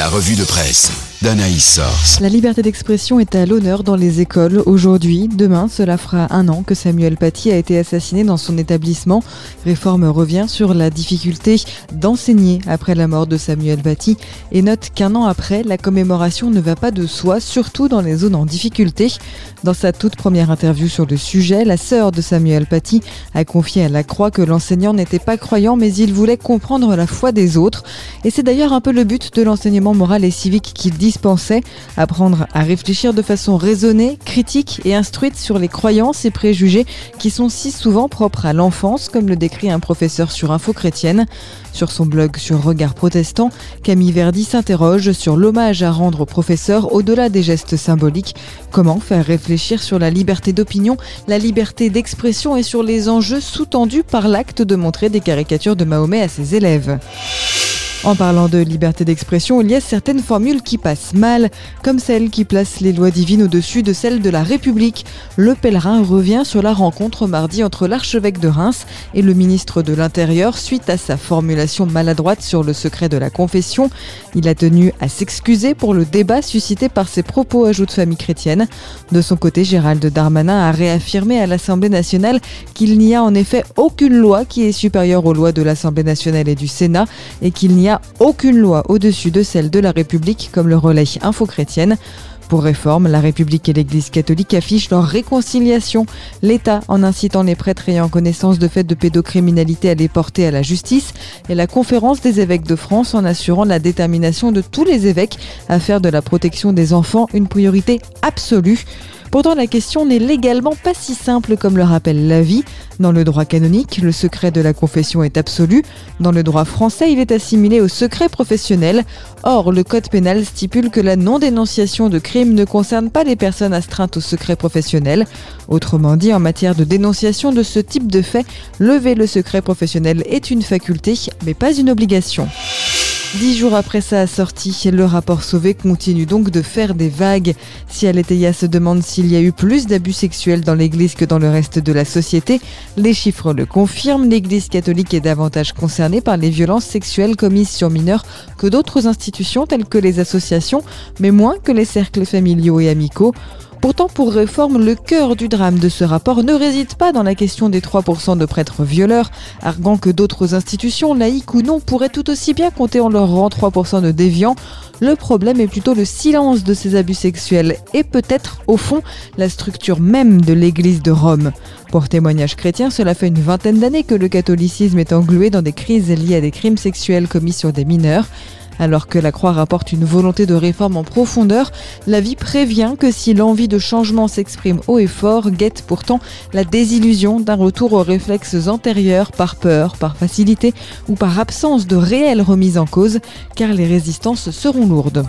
La revue de presse d'Anaïs Source. La liberté d'expression est à l'honneur dans les écoles aujourd'hui. Demain, cela fera un an que Samuel Paty a été assassiné dans son établissement. Réforme revient sur la difficulté d'enseigner après la mort de Samuel Paty et note qu'un an après, la commémoration ne va pas de soi, surtout dans les zones en difficulté. Dans sa toute première interview sur le sujet, la sœur de Samuel Paty a confié à la Croix que l'enseignant n'était pas croyant, mais il voulait comprendre la foi des autres. Et c'est d'ailleurs un peu le but de l'enseignement moral et civique qu'il dispensait, apprendre à réfléchir de façon raisonnée, critique et instruite sur les croyances et préjugés qui sont si souvent propres à l'enfance, comme le décrit un professeur sur Info Chrétienne. Sur son blog sur Regard Protestant, Camille Verdi s'interroge sur l'hommage à rendre au professeur au-delà des gestes symboliques. Comment faire réfléchir sur la liberté d'opinion, la liberté d'expression et sur les enjeux sous-tendus par l'acte de montrer des caricatures de Mahomet à ses élèves. En parlant de liberté d'expression, il y a certaines formules qui passent mal, comme celle qui place les lois divines au-dessus de celles de la République. Le pèlerin revient sur la rencontre mardi entre l'archevêque de Reims et le ministre de l'Intérieur suite à sa formulation maladroite sur le secret de la confession. Il a tenu à s'excuser pour le débat suscité par ses propos, ajoute Famille Chrétienne. De son côté, Gérald Darmanin a réaffirmé à l'Assemblée nationale qu'il n'y a en effet aucune loi qui est supérieure aux lois de l'Assemblée nationale et du Sénat et qu'il n'y a aucune loi au-dessus de celle de la République, comme le relais Info Chrétienne. Pour réforme, la République et l'Église catholique affichent leur réconciliation. L'État en incitant les prêtres ayant connaissance de faits de pédocriminalité à les porter à la justice et la conférence des évêques de France en assurant la détermination de tous les évêques à faire de la protection des enfants une priorité absolue. Pourtant, la question n'est légalement pas si simple comme le rappelle la vie. Dans le droit canonique, le secret de la confession est absolu. Dans le droit français, il est assimilé au secret professionnel. Or, le code pénal stipule que la non-dénonciation de crime ne concerne pas les personnes astreintes au secret professionnel. Autrement dit, en matière de dénonciation de ce type de fait, lever le secret professionnel est une faculté, mais pas une obligation. Dix jours après sa sortie, le rapport Sauvé continue donc de faire des vagues. Si Aletheia se demande s'il y a eu plus d'abus sexuels dans l'Église que dans le reste de la société, les chiffres le confirment. L'Église catholique est davantage concernée par les violences sexuelles commises sur mineurs que d'autres institutions telles que les associations, mais moins que les cercles familiaux et amicaux. Pourtant, pour Réforme, le cœur du drame de ce rapport ne réside pas dans la question des 3% de prêtres violeurs, arguant que d'autres institutions, laïques ou non, pourraient tout aussi bien compter en leur rang 3% de déviants. Le problème est plutôt le silence de ces abus sexuels et peut-être, au fond, la structure même de l'Église de Rome. Pour témoignage chrétien, cela fait une vingtaine d'années que le catholicisme est englué dans des crises liées à des crimes sexuels commis sur des mineurs. Alors que la Croix rapporte une volonté de réforme en profondeur, la vie prévient que si l'envie de changement s'exprime haut et fort, guette pourtant la désillusion d'un retour aux réflexes antérieurs par peur, par facilité ou par absence de réelle remise en cause, car les résistances seront lourdes.